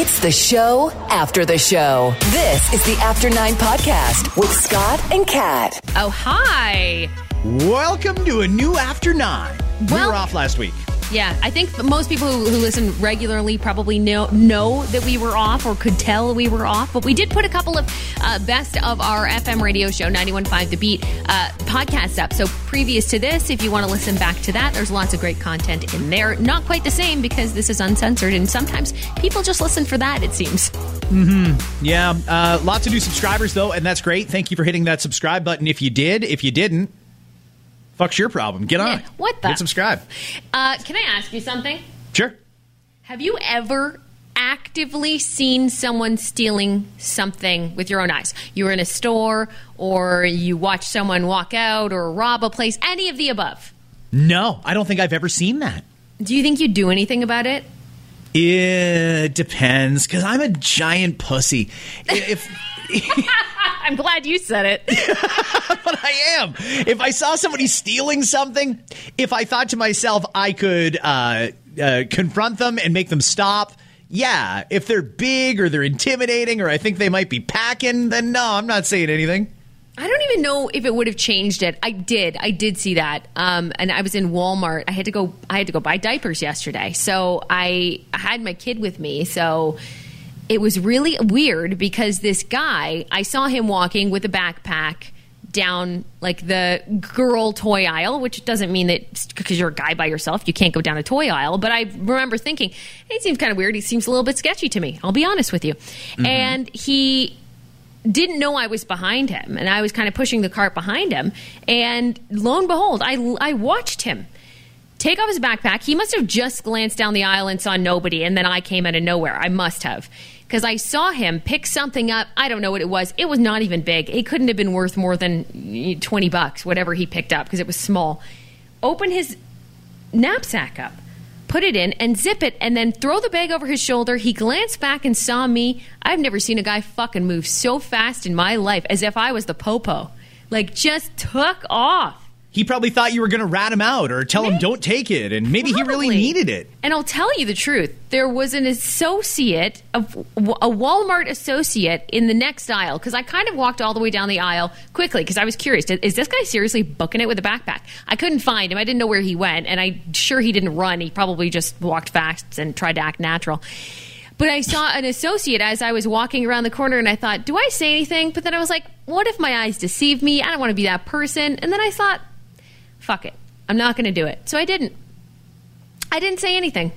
It's the show after the show. This is the After Nine Podcast with Scott and Kat. Oh, hi. Welcome to a new After Nine. we Well- were off last week. Yeah, I think most people who, who listen regularly probably know know that we were off or could tell we were off. But we did put a couple of uh, best of our FM radio show 91.5 The Beat uh, podcasts up. So previous to this, if you want to listen back to that, there's lots of great content in there. Not quite the same because this is uncensored, and sometimes people just listen for that. It seems. Hmm. Yeah, uh, lots of new subscribers though, and that's great. Thank you for hitting that subscribe button. If you did, if you didn't, fuck's your problem. Get on. Yeah, what the- Hit subscribe. Uh, can I ask you something? Sure. Have you ever actively seen someone stealing something with your own eyes? You were in a store or you watched someone walk out or rob a place, any of the above. No, I don't think I've ever seen that. Do you think you'd do anything about it? It depends because I'm a giant pussy. If I'm glad you said it. but I am. If I saw somebody stealing something, if I thought to myself I could uh, uh, confront them and make them stop, yeah. If they're big or they're intimidating or I think they might be packing, then no, I'm not saying anything. I don't even know if it would have changed it. I did. I did see that. Um, and I was in Walmart. I had to go. I had to go buy diapers yesterday. So I had my kid with me. So it was really weird because this guy, I saw him walking with a backpack down like the girl toy aisle, which doesn't mean that because you're a guy by yourself, you can't go down a toy aisle. But I remember thinking, it seems kind of weird. He seems a little bit sketchy to me. I'll be honest with you. Mm-hmm. And he didn't know I was behind him, and I was kind of pushing the cart behind him. And lo and behold, I, I watched him take off his backpack. He must have just glanced down the aisle and saw nobody, and then I came out of nowhere. I must have. Because I saw him pick something up. I don't know what it was. It was not even big. It couldn't have been worth more than 20 bucks, whatever he picked up, because it was small. Open his knapsack up, put it in, and zip it, and then throw the bag over his shoulder. He glanced back and saw me. I've never seen a guy fucking move so fast in my life as if I was the popo. Like, just took off. He probably thought you were going to rat him out or tell him don't take it, and maybe he really needed it. And I'll tell you the truth. There was an associate, a, a Walmart associate in the next aisle because I kind of walked all the way down the aisle quickly because I was curious. Is this guy seriously booking it with a backpack? I couldn't find him. I didn't know where he went, and I'm sure he didn't run. He probably just walked fast and tried to act natural. But I saw an associate as I was walking around the corner, and I thought, do I say anything? But then I was like, what if my eyes deceive me? I don't want to be that person. And then I thought, fuck it. I'm not going to do it. So I didn't. I didn't say anything.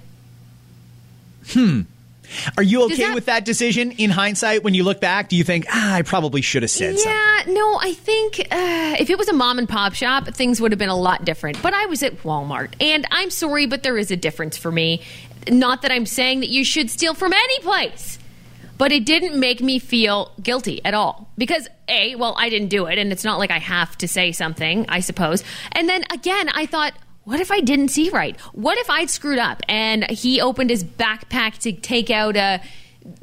Hmm. Are you okay that- with that decision in hindsight when you look back? Do you think, ah, I probably should have said something? Yeah, no, I think uh, if it was a mom and pop shop, things would have been a lot different. But I was at Walmart, and I'm sorry, but there is a difference for me. Not that I'm saying that you should steal from any place, but it didn't make me feel guilty at all. Because, A, well, I didn't do it, and it's not like I have to say something, I suppose. And then again, I thought, what if I didn't see right? What if I'd screwed up and he opened his backpack to take out a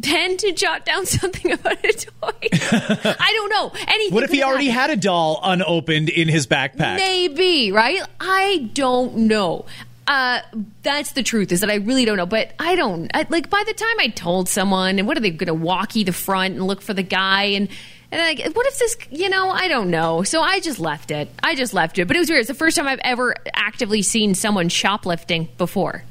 pen to jot down something about a toy? I don't know. Anything What if he already happen. had a doll unopened in his backpack? Maybe, right? I don't know. Uh, that's the truth is that I really don't know. But I don't I, like. By the time I told someone, and what are they going to walkie the front and look for the guy and. And like, what if this, you know, I don't know. So I just left it. I just left it. But it was weird. It's the first time I've ever actively seen someone shoplifting before.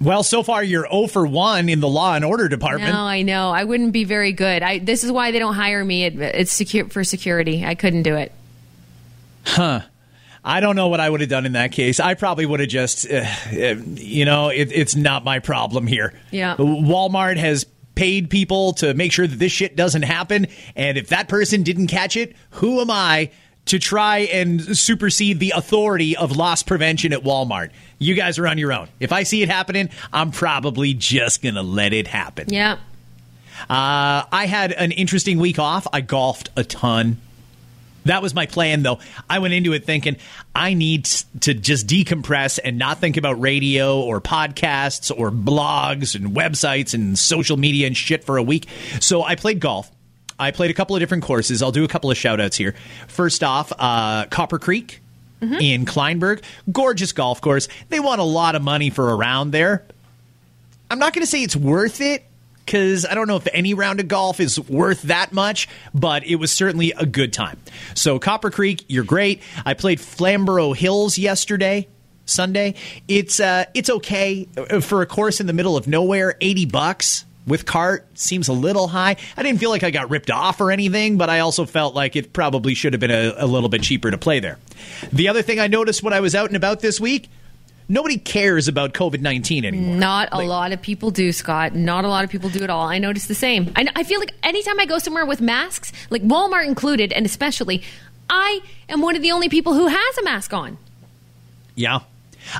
Well, so far you're 0 for 1 in the law and order department. No, I know. I wouldn't be very good. I, this is why they don't hire me. It, it's secure for security. I couldn't do it. I don't know what I would have done in that case. I probably would have just, uh, uh, you know, it, it's not my problem here. Yeah. Walmart has paid people to make sure that this shit doesn't happen. And if that person didn't catch it, who am I to try and supersede the authority of loss prevention at Walmart? You guys are on your own. If I see it happening, I'm probably just going to let it happen. Yeah. Uh, I had an interesting week off. I golfed a ton. That was my plan, though. I went into it thinking I need to just decompress and not think about radio or podcasts or blogs and websites and social media and shit for a week. So I played golf. I played a couple of different courses. I'll do a couple of shout outs here. First off, uh, Copper Creek in Kleinburg. Gorgeous golf course. They want a lot of money for a round there. I'm not going to say it's worth it because I don't know if any round of golf is worth that much, but it was certainly a good time. So, Copper Creek, you're great. I played Flamborough Hills yesterday. Sunday, it's uh, it's okay for a course in the middle of nowhere. Eighty bucks with cart seems a little high. I didn't feel like I got ripped off or anything, but I also felt like it probably should have been a, a little bit cheaper to play there. The other thing I noticed when I was out and about this week nobody cares about COVID 19 anymore. Not a like, lot of people do, Scott. Not a lot of people do at all. I notice the same. I, I feel like anytime I go somewhere with masks, like Walmart included, and especially, I am one of the only people who has a mask on. Yeah.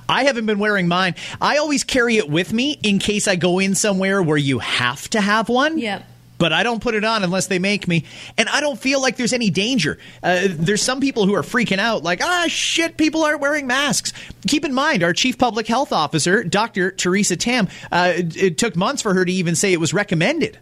I haven't been wearing mine. I always carry it with me in case I go in somewhere where you have to have one. Yep but I don't put it on unless they make me. And I don't feel like there's any danger. Uh, there's some people who are freaking out, like, ah, shit, people aren't wearing masks. Keep in mind, our chief public health officer, Dr. Theresa Tam, uh, it took months for her to even say it was recommended.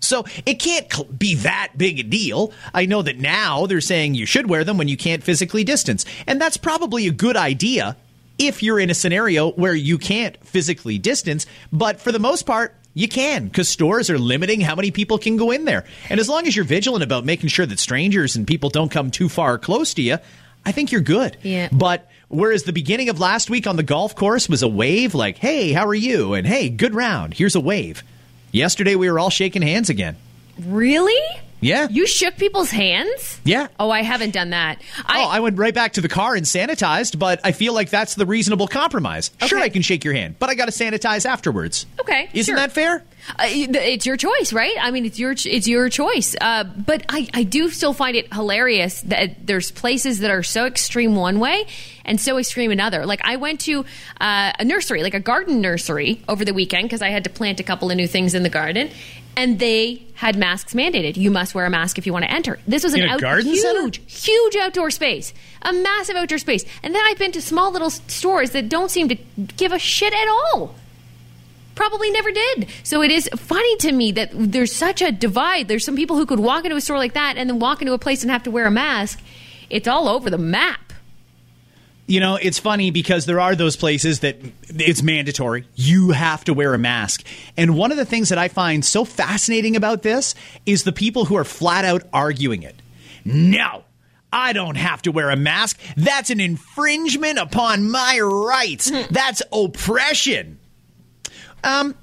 So it can't be that big a deal. I know that now they're saying you should wear them when you can't physically distance. And that's probably a good idea if you're in a scenario where you can't physically distance. But for the most part, you can because stores are limiting how many people can go in there. And as long as you're vigilant about making sure that strangers and people don't come too far close to you, I think you're good. Yeah. But whereas the beginning of last week on the golf course was a wave, like, hey, how are you? And hey, good round. Here's a wave. Yesterday we were all shaking hands again. Really? Yeah. You shook people's hands? Yeah. Oh, I haven't done that. I, oh, I went right back to the car and sanitized, but I feel like that's the reasonable compromise. Okay. Sure, I can shake your hand, but I got to sanitize afterwards. Okay. Isn't sure. that fair? Uh, it's your choice, right? I mean, it's your it's your choice. Uh, but I, I do still find it hilarious that there's places that are so extreme one way and so extreme another. Like I went to uh, a nursery, like a garden nursery, over the weekend because I had to plant a couple of new things in the garden, and they had masks mandated. You must wear a mask if you want to enter. This was an out- huge, center? huge outdoor space, a massive outdoor space. And then I've been to small little stores that don't seem to give a shit at all probably never did. So it is funny to me that there's such a divide. There's some people who could walk into a store like that and then walk into a place and have to wear a mask. It's all over the map. You know, it's funny because there are those places that it's mandatory. You have to wear a mask. And one of the things that I find so fascinating about this is the people who are flat out arguing it. No, I don't have to wear a mask. That's an infringement upon my rights. That's oppression. Um,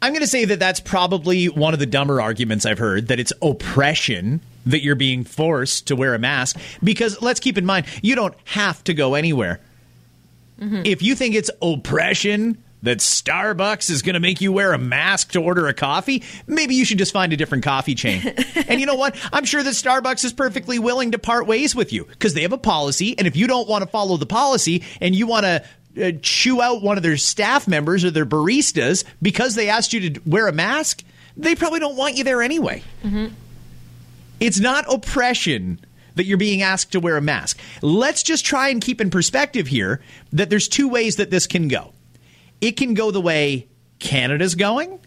I'm going to say that that's probably one of the dumber arguments I've heard that it's oppression that you're being forced to wear a mask because let's keep in mind you don't have to go anywhere. Mm-hmm. If you think it's oppression that Starbucks is going to make you wear a mask to order a coffee, maybe you should just find a different coffee chain. and you know what? I'm sure that Starbucks is perfectly willing to part ways with you because they have a policy. And if you don't want to follow the policy and you want to uh, chew out one of their staff members or their baristas because they asked you to wear a mask, they probably don't want you there anyway. Mm-hmm. It's not oppression that you're being asked to wear a mask. Let's just try and keep in perspective here that there's two ways that this can go. It can go the way Canada's going,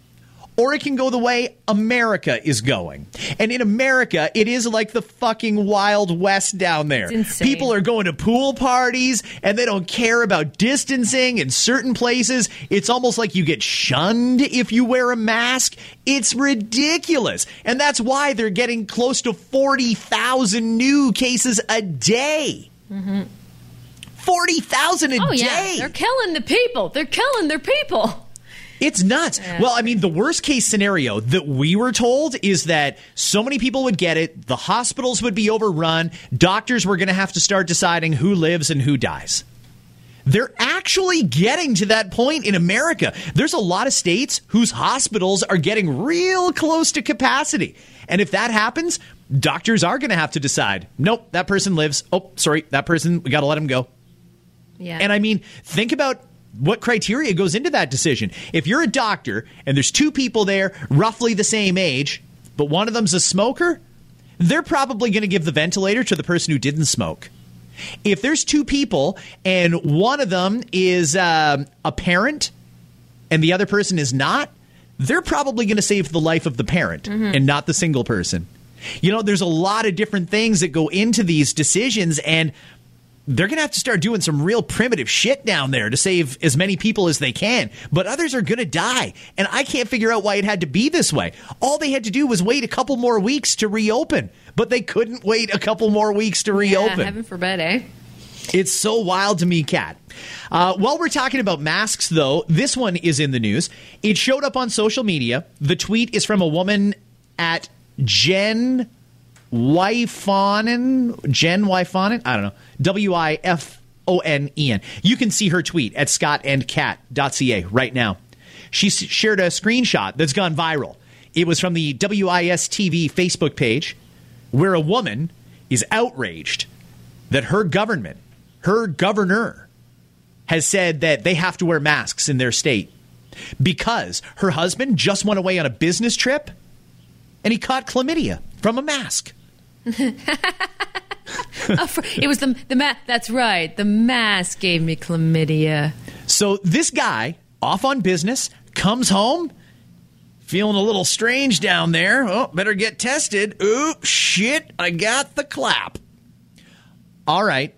or it can go the way America is going. And in America, it is like the fucking Wild West down there. People are going to pool parties and they don't care about distancing in certain places. It's almost like you get shunned if you wear a mask. It's ridiculous. And that's why they're getting close to 40,000 new cases a day. Mm-hmm. 40,000 a oh, day. Yeah. They're killing the people. They're killing their people. It's nuts. Well, I mean, the worst case scenario that we were told is that so many people would get it, the hospitals would be overrun, doctors were going to have to start deciding who lives and who dies. They're actually getting to that point in America. There's a lot of states whose hospitals are getting real close to capacity. And if that happens, doctors are going to have to decide nope, that person lives. Oh, sorry, that person, we got to let him go. Yeah. And I mean, think about what criteria goes into that decision? If you're a doctor and there's two people there roughly the same age, but one of them's a smoker, they're probably going to give the ventilator to the person who didn't smoke. If there's two people and one of them is uh, a parent and the other person is not, they're probably going to save the life of the parent mm-hmm. and not the single person. You know, there's a lot of different things that go into these decisions, and they're going to have to start doing some real primitive shit down there to save as many people as they can. But others are going to die. And I can't figure out why it had to be this way. All they had to do was wait a couple more weeks to reopen, but they couldn't wait a couple more weeks to reopen. Yeah, heaven forbid, eh? It's so wild to me, Kat. Uh, while we're talking about masks, though, this one is in the news. It showed up on social media. The tweet is from a woman at Jen Wifonen. Jen Wifonen? I don't know. W I F O N E N. You can see her tweet at scottandcat.ca right now. She shared a screenshot that's gone viral. It was from the WIS TV Facebook page where a woman is outraged that her government, her governor, has said that they have to wear masks in their state because her husband just went away on a business trip and he caught chlamydia from a mask. it was the the mask. That's right. The mask gave me chlamydia. So this guy off on business comes home feeling a little strange down there. Oh, better get tested. Ooh, shit! I got the clap. All right,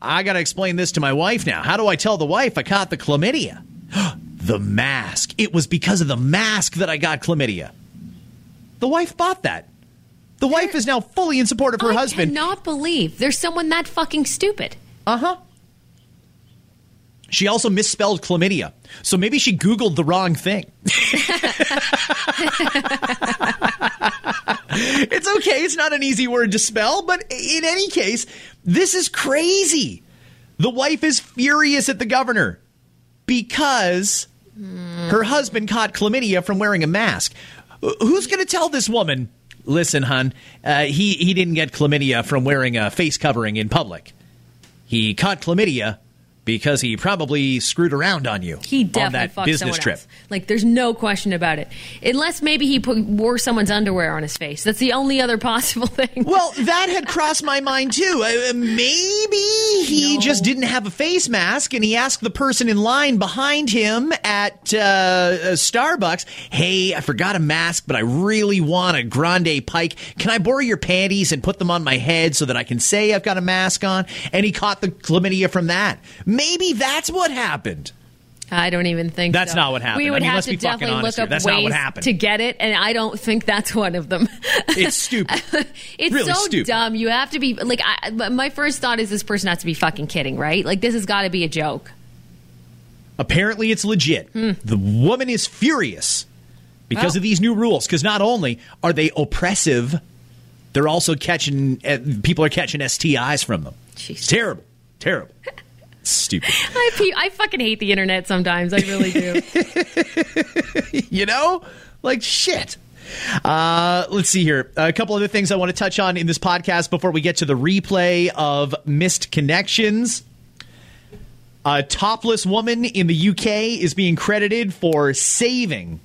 I got to explain this to my wife now. How do I tell the wife I caught the chlamydia? the mask. It was because of the mask that I got chlamydia. The wife bought that. The wife is now fully in support of her husband. I husband. cannot believe there's someone that fucking stupid. Uh huh. She also misspelled chlamydia. So maybe she Googled the wrong thing. it's okay. It's not an easy word to spell, but in any case, this is crazy. The wife is furious at the governor because her husband caught chlamydia from wearing a mask. Who's going to tell this woman, listen, hon, uh, he, he didn't get chlamydia from wearing a face covering in public? He caught chlamydia because he probably screwed around on you He on that fucked business trip. else. Like, there's no question about it. Unless maybe he put, wore someone's underwear on his face. That's the only other possible thing. Well, that had crossed my mind too. Uh, maybe he No. just didn't have a face mask and he asked the person in line behind him at uh, uh, Starbucks, Hey, I forgot a mask, but I really want a Grande Pike. Can I borrow your panties and put them on my head so that I can say I've got a mask on? And he caught the chlamydia from that. Maybe that's what happened. I don't even think That's so. not what happened. We I would mean, have to definitely look up That's ways not what to get it, and I don't think that's one of them. It's stupid. it's Really so stupid. dumb. You have to be like. I, my first thought is this person has to be fucking kidding, right? Like this has got to be a joke. Apparently, it's legit. The woman is furious because Well. of these new rules. Because not only are they oppressive, they're also catching uh, people are catching STIs from them. Jesus. Terrible, terrible, stupid. I, pe- I fucking hate the internet sometimes. I really do. you know, like shit. Uh, let's see here. A couple other things I want to touch on in this podcast before we get to the replay of missed connections. A topless woman in the UK is being credited for saving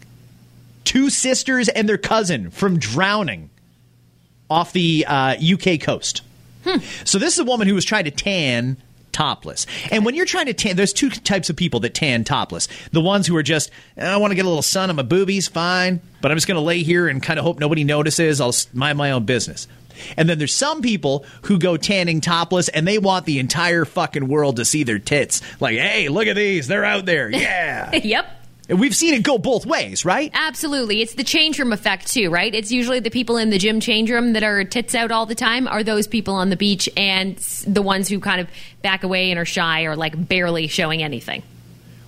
two sisters and their cousin from drowning off the uh, UK coast. So this is a woman who was trying to tan topless. And when you're trying to tan, there's two types of people that tan topless. The ones who are just, I want to get a little sun on my boobies, fine, but I'm just going to lay here and kind of hope nobody notices. I'll mind my own business. And then there's some people who go tanning topless and they want the entire fucking world to see their tits. Like, hey, look at these. They're out there. Yeah. yep. We've seen it go both ways, right? Absolutely. It's the change room effect, too, right? It's usually the people in the gym change room that are tits out all the time are those people on the beach and the ones who kind of back away and are shy or like barely showing anything.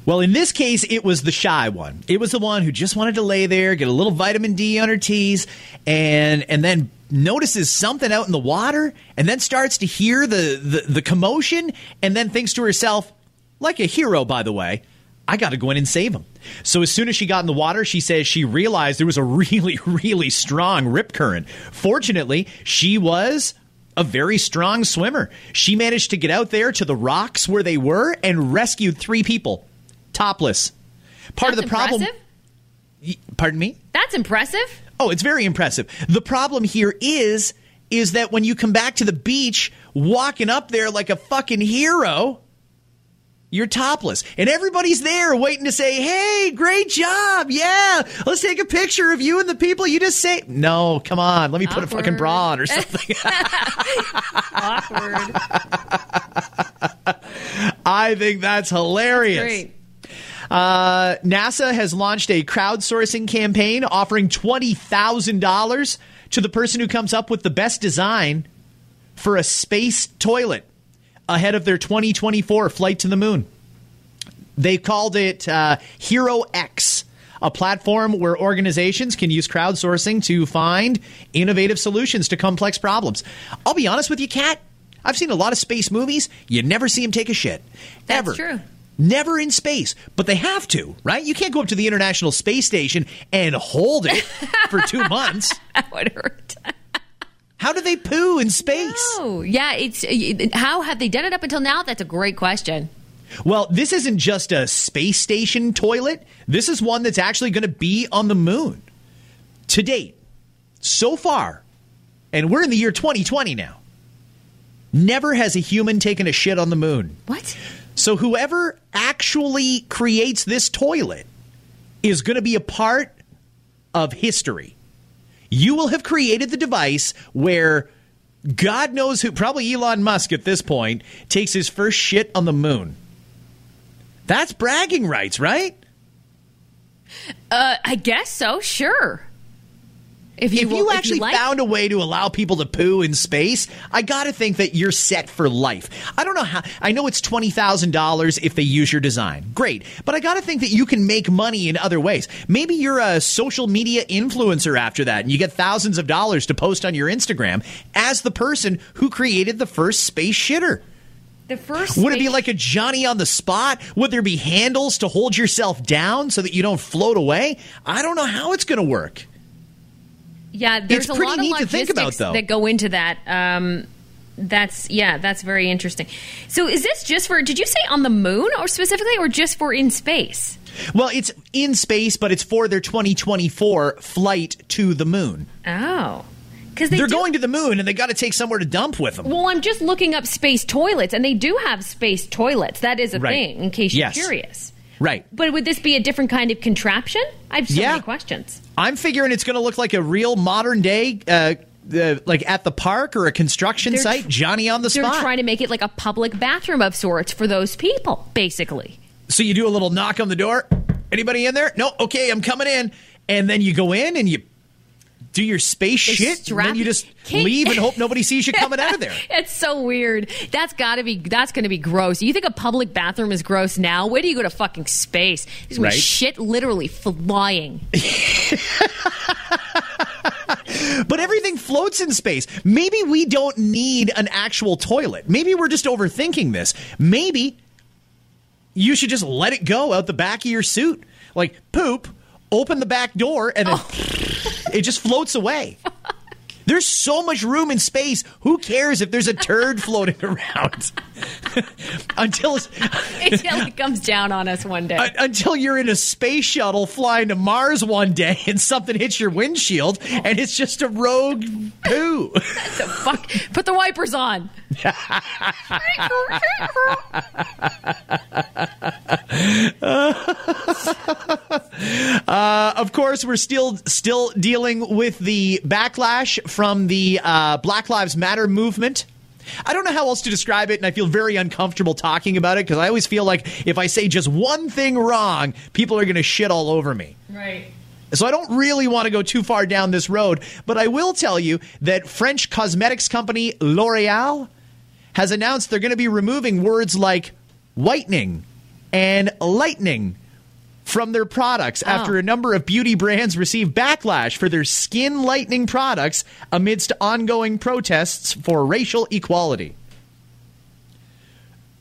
Well, in this case, it was the shy one. It was the one who just wanted to lay there, get a little vitamin D on her tees, and and then notices something out in the water, and then starts to hear the the, the commotion, and then thinks to herself, like a hero, by the way. I got to go in and save him. So as soon as she got in the water, she says she realized there was a really, really strong rip current. Fortunately, she was a very strong swimmer. She managed to get out there to the rocks where they were and rescued three people topless. Part That's of the problem. impressive. Pardon me. That's impressive. Oh, it's very impressive. The problem here is is that when you come back to the beach walking up there like a fucking hero, You're topless. And everybody's there waiting to say, hey, great job. Yeah. Let's take a picture of you and the people you just say. No, come on. Let me put a fucking bra on or something. Awkward. I think that's hilarious. Great. Uh, NASA has launched a crowdsourcing campaign offering $20,000 to the person who comes up with the best design for a space toilet ahead of their 2024 flight to the moon. They called it uh, Hero X, a platform where organizations can use crowdsourcing to find innovative solutions to complex problems. I'll be honest with you, Kat. I've seen a lot of space movies. You never see them take a shit. That's Ever. true. Never in space, but they have to, right? You can't go up to the International Space Station and hold it for two months. That would hurt. How do they poo in space? Oh, yeah. It's how have they done it up until now? That's a great question. Well, this isn't just a space station toilet. This is one that's actually going to be on the moon. To date, so far, and we're in the year 2020 now, never has a human taken a shit on the moon. What? So whoever actually creates this toilet is going to be a part of history. You will have created the device where God knows who, probably Elon Musk at this point, takes his first shit on the moon. That's bragging rights, right? Uh, I guess so. Sure. If you, if you will- actually like- found a way to allow people to poo in space, I got to think that you're set for life. I don't know how. I know it's twenty thousand dollars if they use your design. Great, but I got to think that you can make money in other ways. Maybe you're a social media influencer after that, and you get thousands of dollars to post on your Instagram as the person who created the first space shitter. the first Would it be like a Johnny on the spot? Would there be handles to hold yourself down so that you don't float away? I don't know how it's going to work. Yeah, there's It's a pretty lot of neat to think about, logistics though. that go into that. Um, that's yeah, that's very interesting. So, is this just for? Did you say on the moon, or specifically, or just for in space? Well, it's in space, but it's for their 2024 flight to the moon. Oh, because they are going to the moon and they got to take somewhere to dump with them. Well, I'm just looking up space toilets, and they do have space toilets. That is a Right. thing, in case you're Yes. curious. Right. But would this be a different kind of contraption? I have so Yeah. many questions. I'm figuring it's going to look like a real modern day, uh, uh, like at the park or a construction They're site, tr- Johnny on the They're spot. trying to make it like a public bathroom of sorts for those people, basically. so you do a little knock on the door. Anybody in there? No. Okay, I'm coming in. And then you go in and you do your space They shit. And then you just Can't- leave and hope nobody sees you coming out of there. It's so weird. That's got to be. That's going to be gross. You think a public bathroom is gross now? Where do you go to fucking space? There's Right. shit literally flying. But everything floats in space. Maybe we don't need an actual toilet. Maybe we're just overthinking this. Maybe you should just let it go out the back of your suit. Like poop, open the back door, and then oh. It just floats away. There's so much room in space. Who cares if there's a turd floating around? until Until it comes down on us one day. un- until you're in a space shuttle flying to Mars one day and something hits your windshield and it's just a rogue poo. So fuck. Put the wipers on. Uh, of course, we're still still dealing with the backlash from the uh, Black Lives Matter movement. I don't know how else to describe it, and I feel very uncomfortable talking about it because I always feel like if I say just one thing wrong, people are going to shit all over me. Right. So I don't really want to go too far down this road, but I will tell you that French cosmetics company L'Oreal has announced they're going to be removing words like whitening and lightening from their products after a number of beauty brands received backlash for their skin lightening products amidst ongoing protests for racial equality.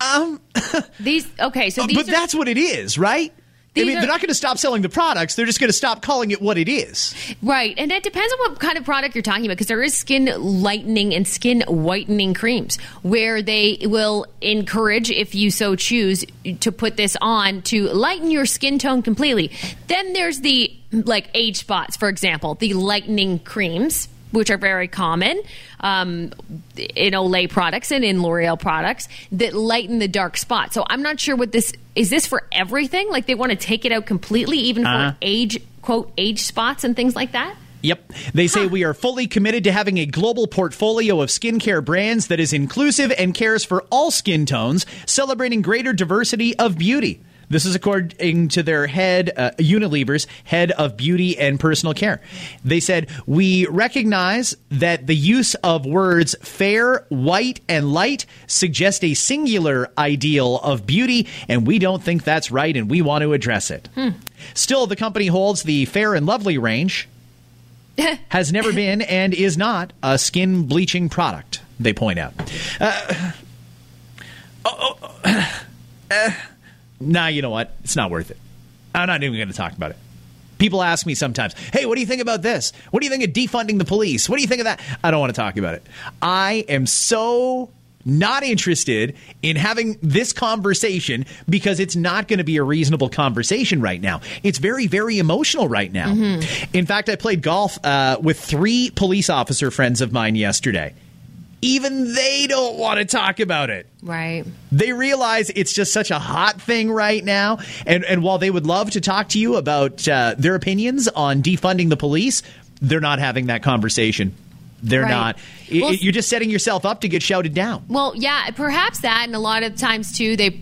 Um, these okay. So these but are, that's what it is, right? I mean, are- they're not going to stop selling the products. They're just going to stop calling it what it is. Right. And it depends on what kind of product you're talking about because there is skin lightening and skin whitening creams where they will encourage, if you so choose, to put this on to lighten your skin tone completely. Then there's the like age spots, for example, the lightening creams. Which are very common um, in Olay products and in L'Oreal products that lighten the dark spot. So I'm not sure what this is. This for everything? Like they want to take it out completely, even Uh-huh. for age quote age spots and things like that. Yep. They say we are fully committed to having a global portfolio of skincare brands that is inclusive and cares for all skin tones, celebrating greater diversity of beauty. This is according to their head, uh, Unilever's head of beauty and personal care. They said, We recognize that the use of words fair, white, and light suggest a singular ideal of beauty, and we don't think that's right, and we want to address it. Still, the company holds the Fair and Lovely range, has never been and is not a skin bleaching product, they point out. Uh, oh, oh, uh, nah, you know what? It's not worth it. I'm not even going to talk about it. People ask me sometimes, hey, what do you think about this? What do you think of defunding the police? What do you think of that? I don't want to talk about it. I am so not interested in having this conversation because it's not going to be a reasonable conversation right now. It's very, very emotional right now. In fact, I played golf uh, with three police officer friends of mine yesterday. Even they don't want to talk about it. Right. They realize it's just such a hot thing right now. And, and while they would love to talk to you about uh, their opinions on defunding the police, they're not having that conversation. They're Right. not. I- Well, you're just setting yourself up to get shouted down. Well, yeah, perhaps that, and a lot of times too, they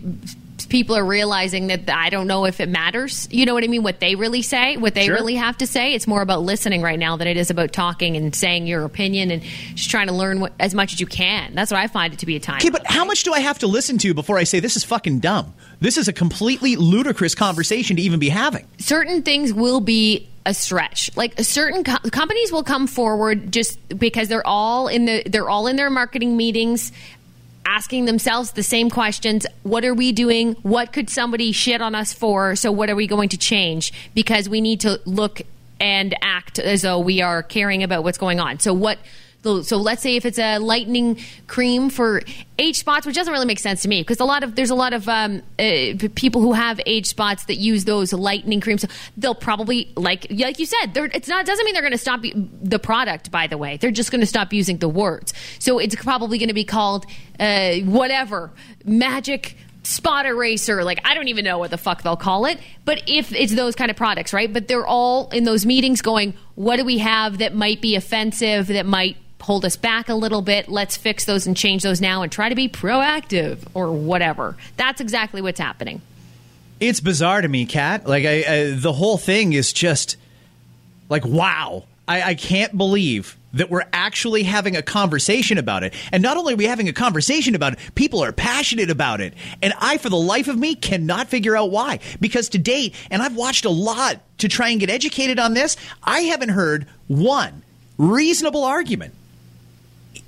people are realizing that I don't know if it matters. You know what I mean? What they really say, what they Sure. really have to say. It's more about listening right now than it is about talking and saying your opinion and just trying to learn what, as much as you can. That's what I find it to be a time. Okay, but how much do I have to listen to before I say this is fucking dumb? This is a completely ludicrous conversation to even be having. certain things will be a stretch. Like certain co- companies will come forward just because they're all in the they're all in their marketing meetings asking themselves the same questions. What are we doing? What could somebody shit on us for? So what are we going to change because we need to look and act as though we are caring about what's going on. So what so let's say if it's a lightening cream for age spots, which doesn't really make sense to me because a lot of there's a lot of um, uh, people who have age spots that use those lightening creams. They'll probably like like you said, it's not doesn't mean they're going to stop the product. By the way, they're just going to stop using the words. So it's probably going to be called uh, whatever magic spot eraser like i don't even know what the fuck they'll call it but if it's those kind of products right but they're all in those meetings going what do we have that might be offensive that might hold us back a little bit let's fix those and change those now and try to be proactive or whatever that's exactly what's happening It's bizarre to me, Kat. Like I, I, the whole thing is just like wow. I, I can't believe that we're actually having a conversation about it. And not only are we having a conversation about it, people are passionate about it. And I, for the life of me, cannot figure out why. Because to date, and I've watched a lot to try and get educated on this, I haven't heard one reasonable argument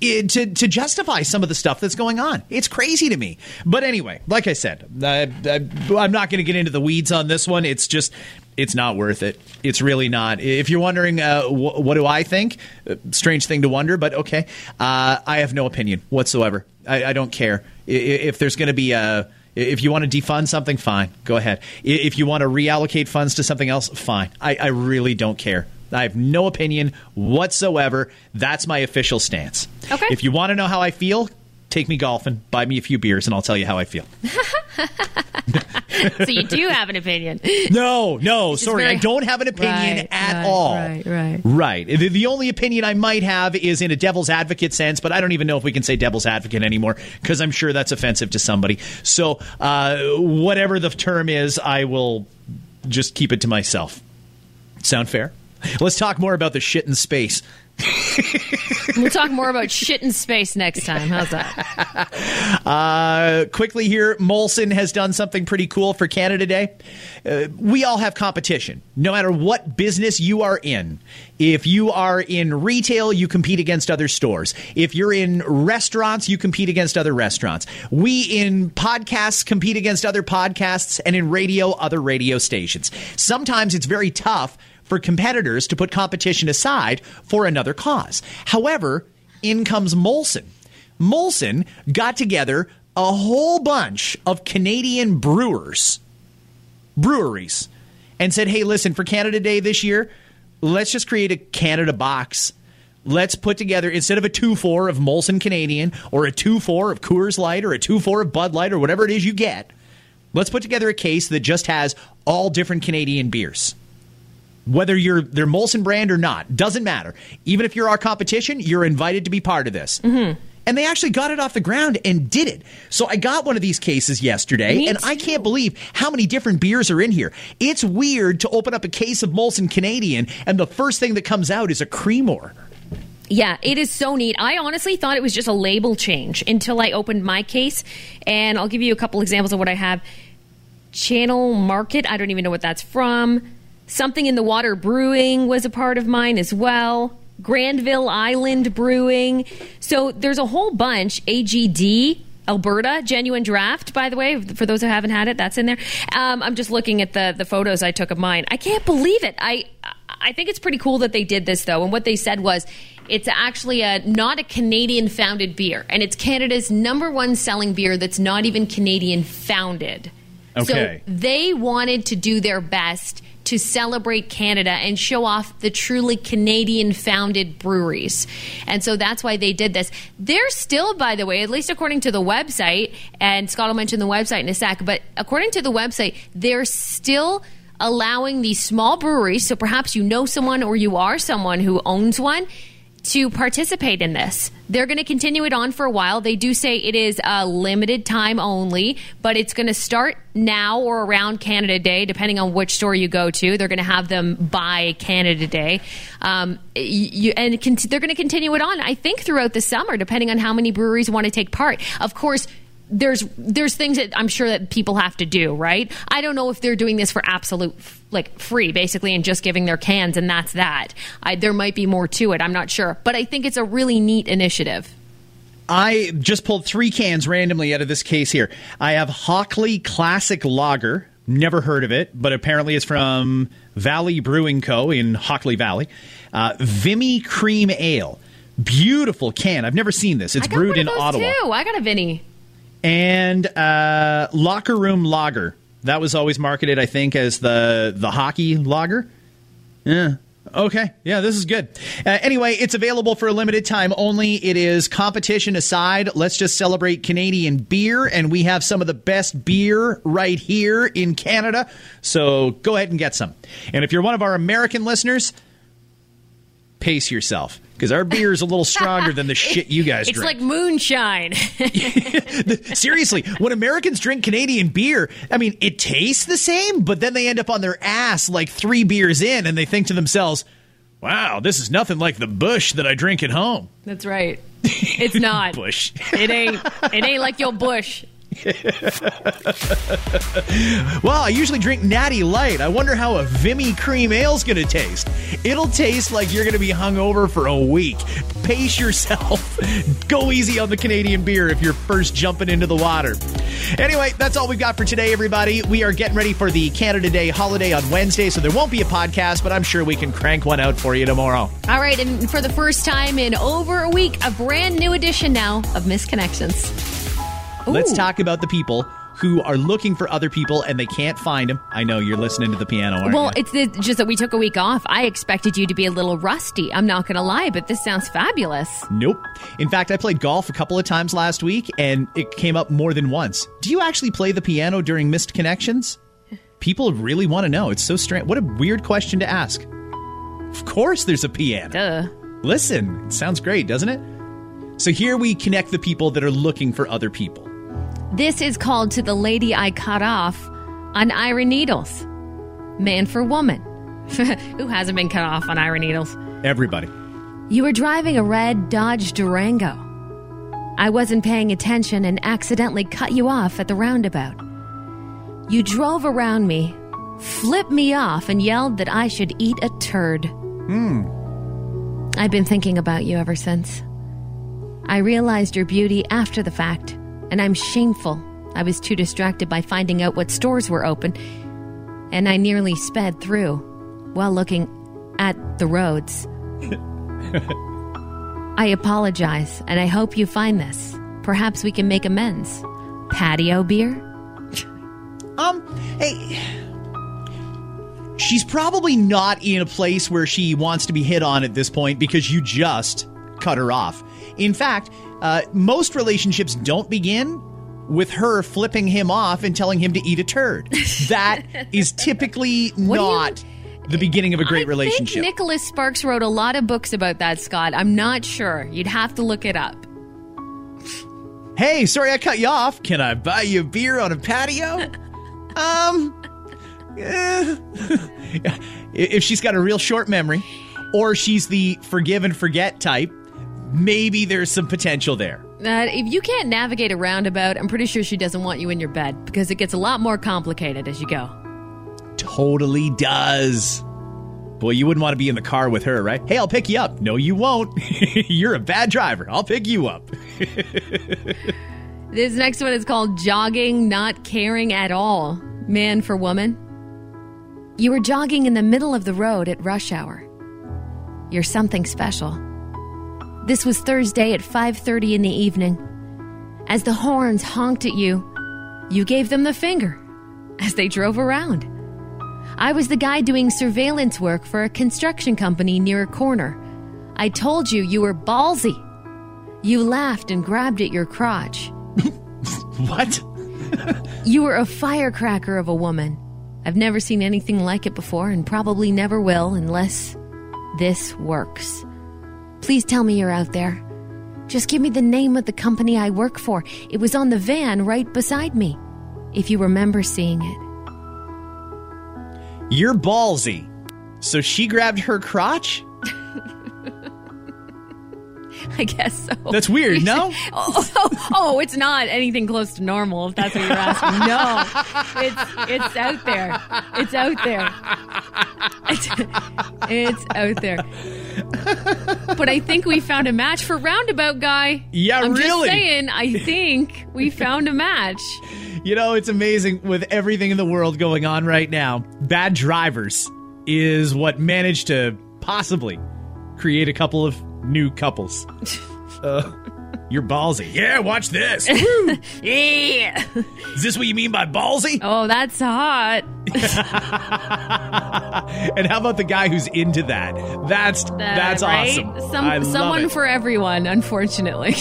i- to to justify some of the stuff that's going on. It's crazy to me. But anyway, like I said, I, I, I'm not going to get into the weeds on this one. It's just. It's not worth it. It's really not. If you're wondering, uh, wh- what do I think? Uh, strange thing to wonder, but okay. Uh, I have no opinion whatsoever. I, I don't care. If there's going to be a. If you want to defund something, fine. Go ahead. If you want to reallocate funds to something else, fine. I, I really don't care. I have no opinion whatsoever. That's my official stance. Okay. If you want to know how I feel, take me golfing, buy me a few beers, and I'll tell you how I feel. so you do have an opinion No, no, sorry. very- I don't have an opinion Right, at right, all. right, right. Right. The, the only opinion I might have is in a devil's advocate sense, but I don't even know if we can say devil's advocate anymore because I'm sure that's offensive to somebody. So, uh, whatever the term is, I will just keep it to myself. Sound fair? Let's talk more about the shit in space. we'll talk more about shit in space next time how's that Uh, quickly here, Molson has done something pretty cool for Canada Day. Uh, we all have competition, no matter what business you are in. If you are in retail, you compete against other stores. If you're in restaurants, you compete against other restaurants. We in podcasts compete against other podcasts, and in radio, other radio stations. Sometimes it's very tough for competitors to put competition aside for another cause. However, in comes Molson. Molson got together a whole bunch of Canadian brewers, breweries, and said, hey, listen, for Canada Day this year, let's just create a Canada box let's put together instead of a 2-4 of Molson Canadian or a 2-4 of Coors Light or a 2-4 of Bud Light or whatever it is you get. Let's put together a case that just has all different Canadian beers. Whether you're their Molson brand or not, doesn't matter. Even if you're our competition, you're invited to be part of this. Mm-hmm. And they actually got it off the ground and did it. So I got one of these cases yesterday, Me and too. I can't believe how many different beers are in here. It's weird to open up a case of Molson Canadian, and the first thing that comes out is a Creemore. Yeah, it is so neat. I honestly thought it was just a label change until I opened my case. And I'll give you a couple examples of what I have. Channel Market, I don't even know what that's from. Something in the Water Brewing was a part of mine as well. Granville Island Brewing. So there's a whole bunch. AGD, Alberta, genuine draft, by the way, for those who haven't had it, that's in there. Um, I'm just looking at the, the photos I took of mine. I can't believe it. I, I think it's pretty cool that they did this, though. And what they said was it's actually a not a Canadian founded beer, and it's Canada's number one selling beer that's not even Canadian founded. Okay. So they wanted to do their best to celebrate Canada and show off the truly Canadian founded breweries. And so that's why they did this. They're still, by the way, at least according to the website, and Scott will mention the website in a sec, but according to the website, they're still allowing these small breweries, so perhaps you know someone or you are someone who owns one, to participate in this. They're going to continue it on for a while. They do say it is a limited time only, but it's going to start now or around Canada Day, depending on which store you go to. They're going to have them by Canada Day, um, you, and con- they're going to continue it on. I think throughout the summer, depending on how many breweries want to take part. Of course there's there's things that I'm sure that people have to do, right? I don't know if they're doing this for absolute like free, basically, and just giving their cans, and that's that. I, there might be more to it. I'm not sure, but I think it's a really neat initiative. I just pulled three cans randomly out of this case here. I have Hockley Classic Lager. Never heard of it, but apparently it's from Valley Brewing Co. in Hockley Valley. Uh, Vimy Cream Ale. Beautiful can. I've never seen this. It's brewed in Ottawa. Too. I got a Vimy. And uh, Locker Room Lager. That was always marketed, I think, as the the hockey lager. Yeah. Okay. Yeah, this is good. Uh, anyway, it's available for a limited time only. It is competition aside. Let's just celebrate Canadian beer, and we have some of the best beer right here in Canada. So go ahead and get some. And if you're one of our American listeners, pace yourself because our beer is a little stronger than the shit you guys It's drink. It's like moonshine. Seriously, when Americans drink Canadian beer, I mean, it tastes the same, but then they end up on their ass like three beers in and they think to themselves, wow, this is nothing like the Busch that I drink at home. that's right. It's not. Bush. It ain't. It ain't like your bush. Well, I usually drink Natty Light. I wonder how a Vimy Cream Ale's going to taste. It'll taste like you're going to be hungover for a week. Pace yourself. Go easy on the Canadian beer if you're first jumping into the water. Anyway, that's all we've got for today, everybody. We are getting ready for the Canada Day holiday on Wednesday, so there won't be a podcast, but I'm sure we can crank one out for you tomorrow. All right, and for the first time in over a week, a brand new edition now of Missed Connections. Let's talk about the people who are looking for other people and they can't find them. I know you're listening to the piano, Well, you? it's the, just that we took a week off. I expected you to be a little rusty. I'm not going to lie, but this sounds fabulous. Nope. In fact, I played golf a couple of times last week and it came up more than once. Do you actually play the piano during missed connections? People really want to know. It's so strange. What a weird question to ask. Of course, there's a piano. Duh. Listen, it sounds great, doesn't it? So here we connect the people that are looking for other people. This is called To the Lady I Cut Off on Iron Needles. Man for woman. Who hasn't been cut off on Iron Needles? Everybody. You were driving a red Dodge Durango. I wasn't paying attention and accidentally cut you off at the roundabout. You drove around me, flipped me off, and yelled that I should eat a turd. Hmm. I've been thinking about you ever since. I realized your beauty after the fact, and I'm shameful. I was too distracted by finding out what stores were open, and I nearly sped through while looking at the roads. I apologize, and I hope you find this. Perhaps we can make amends. Patio beer? Um, hey. she's probably not in a place where she wants to be hit on at this point because you just cut her off. In fact, uh, most relationships don't begin with her flipping him off and telling him to eat a turd. That is typically not the beginning of a great I relationship. think Nicholas Sparks wrote a lot of books about that, Scott. I'm not sure. You'd have to look it up. hey, sorry I cut you off. Can I buy you a beer on a patio? um, eh. if she's got a real short memory, or she's the forgive and forget type, maybe there's some potential there. Uh, if you can't navigate a roundabout, I'm pretty sure she doesn't want you in your bed because it gets a lot more complicated as you go. Totally does. Boy, you wouldn't want to be in the car with her, right? Hey, I'll pick you up. No, you won't. You're a bad driver. I'll pick you up. This next one is called Jogging Not Caring at All. Man for woman. You were jogging in the middle of the road at rush hour. You're something special. This was Thursday at 5:30 in the evening. As the horns honked at you, you gave them the finger as they drove around. I was the guy doing surveillance work for a construction company near a corner. I told you you were ballsy. You laughed and grabbed at your crotch. What? You were a firecracker of a woman. I've never seen anything like it before and probably never will unless this works. Please tell me you're out there. Just give me the name of the company I work for. It was on the van right beside me. If you remember seeing it. You're ballsy. So she grabbed her crotch? I guess so. That's weird, no? oh, oh, oh, it's not anything close to normal if that's what you're asking. No. It's it's out there. It's out there. It's, it's out there. But I think we found a match for Roundabout Guy. Yeah, I'm really? just saying, I think we found a match. You know, it's amazing with everything in the world going on right now. Bad drivers is what managed to possibly create a couple of new couples. Uh, you're ballsy. Yeah, watch this. Woo! Yeah. Is this what you mean by ballsy? Oh, that's hot. And how about the guy who's into that? That's Uh, that's right? awesome. Some, someone for everyone, unfortunately.